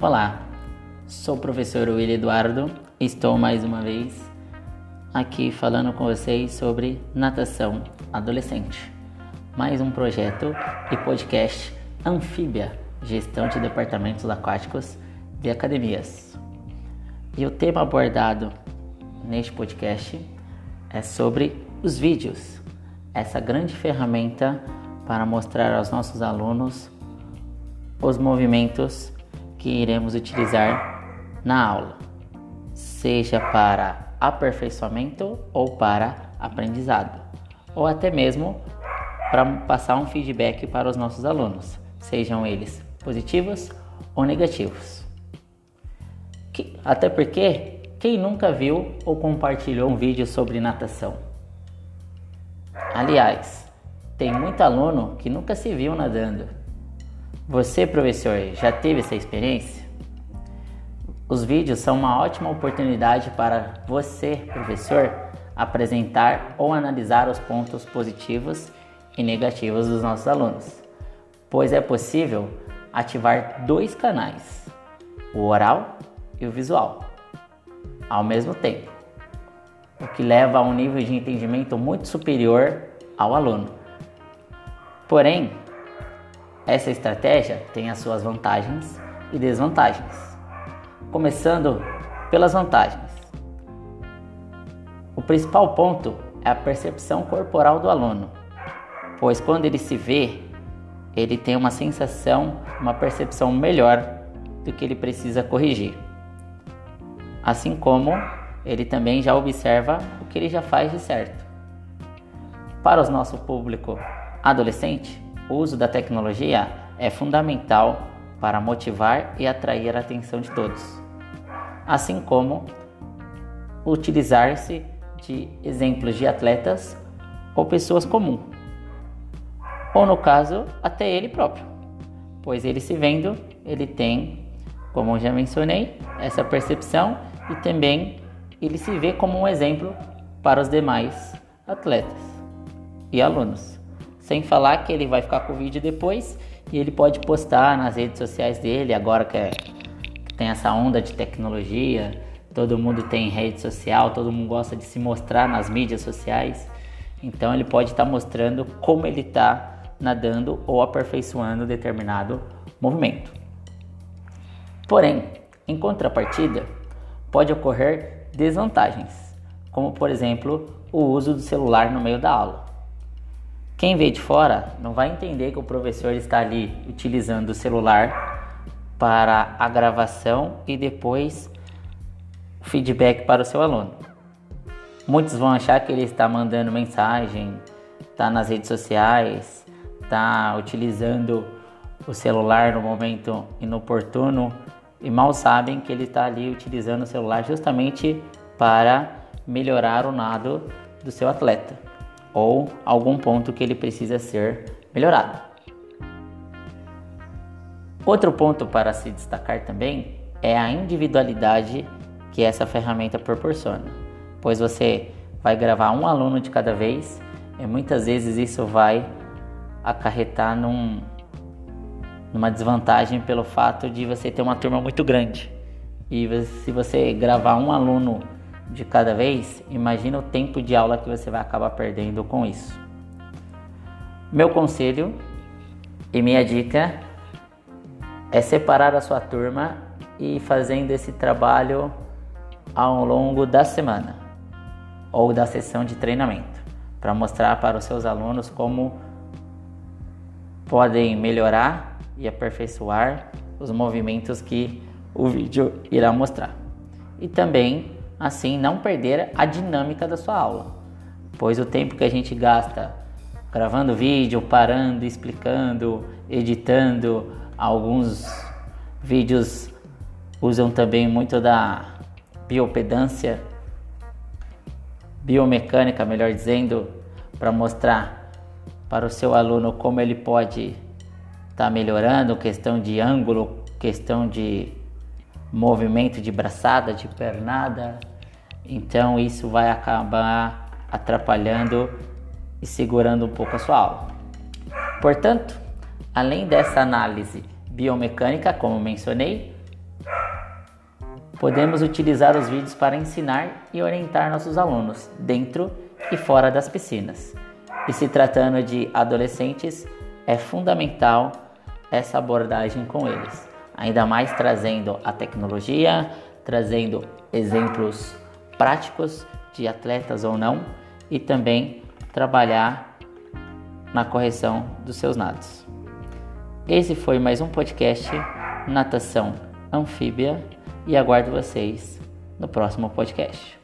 Olá, sou o professor William Eduardo. Estou mais uma vez aqui falando com vocês sobre natação adolescente. Mais um projeto e podcast Anfíbia, gestão de departamentos aquáticos de academias. E o tema abordado neste podcast é sobre os vídeos, essa grande ferramenta para mostrar aos nossos alunos os movimentos que iremos utilizar na aula, seja para aperfeiçoamento ou para aprendizado, ou até mesmo para passar um feedback para os nossos alunos, sejam eles positivos ou negativos. até porque quem nunca viu ou compartilhou um vídeo sobre natação? Aliás, tem muito aluno que nunca se viu nadando você, professor, já teve essa experiência? Os vídeos são uma ótima oportunidade para você, professor, apresentar ou analisar os pontos positivos e negativos dos nossos alunos, pois é possível ativar dois canais, o oral e o visual, ao mesmo tempo, o que leva a um nível de entendimento muito superior ao aluno. Porém, essa estratégia tem as suas vantagens e desvantagens. Começando pelas vantagens. O principal ponto é a percepção corporal do aluno, pois quando ele se vê, ele tem uma sensação, uma percepção melhor do que ele precisa corrigir. Assim como ele também já observa o que ele já faz de certo. Para o nosso público adolescente, o uso da tecnologia é fundamental para motivar e atrair a atenção de todos, assim como utilizar-se de exemplos de atletas ou pessoas comuns, ou no caso, até ele próprio, pois ele se vendo, ele tem, como já mencionei, essa percepção e também ele se vê como um exemplo para os demais atletas e alunos. Sem falar que ele vai ficar com o vídeo depois e ele pode postar nas redes sociais dele, agora que, é, que tem essa onda de tecnologia, todo mundo tem rede social, todo mundo gosta de se mostrar nas mídias sociais. Então ele pode estar tá mostrando como ele está nadando ou aperfeiçoando determinado movimento. Porém, em contrapartida, pode ocorrer desvantagens, como por exemplo o uso do celular no meio da aula. Quem vê de fora não vai entender que o professor está ali utilizando o celular para a gravação e depois feedback para o seu aluno. Muitos vão achar que ele está mandando mensagem, está nas redes sociais, está utilizando o celular no momento inoportuno e mal sabem que ele está ali utilizando o celular justamente para melhorar o nado do seu atleta ou algum ponto que ele precisa ser melhorado. Outro ponto para se destacar também é a individualidade que essa ferramenta proporciona, pois você vai gravar um aluno de cada vez e muitas vezes isso vai acarretar num, numa desvantagem pelo fato de você ter uma turma muito grande. E se você gravar um aluno de cada vez, imagina o tempo de aula que você vai acabar perdendo com isso. Meu conselho e minha dica é separar a sua turma e fazendo esse trabalho ao longo da semana ou da sessão de treinamento, para mostrar para os seus alunos como podem melhorar e aperfeiçoar os movimentos que o vídeo irá mostrar. E também assim não perder a dinâmica da sua aula, pois o tempo que a gente gasta gravando vídeo, parando, explicando, editando, alguns vídeos usam também muito da biopedância, biomecânica, melhor dizendo, para mostrar para o seu aluno como ele pode estar tá melhorando, questão de ângulo, questão de movimento de braçada, de pernada. Então isso vai acabar atrapalhando e segurando um pouco a sua aula. Portanto, além dessa análise biomecânica, como mencionei, Podemos utilizar os vídeos para ensinar e orientar nossos alunos dentro e fora das piscinas. E se tratando de adolescentes, é fundamental essa abordagem com eles, ainda mais trazendo a tecnologia, trazendo exemplos práticos de atletas ou não e também trabalhar na correção dos seus nados. Esse foi mais um podcast Natação Anfíbia e aguardo vocês no próximo podcast.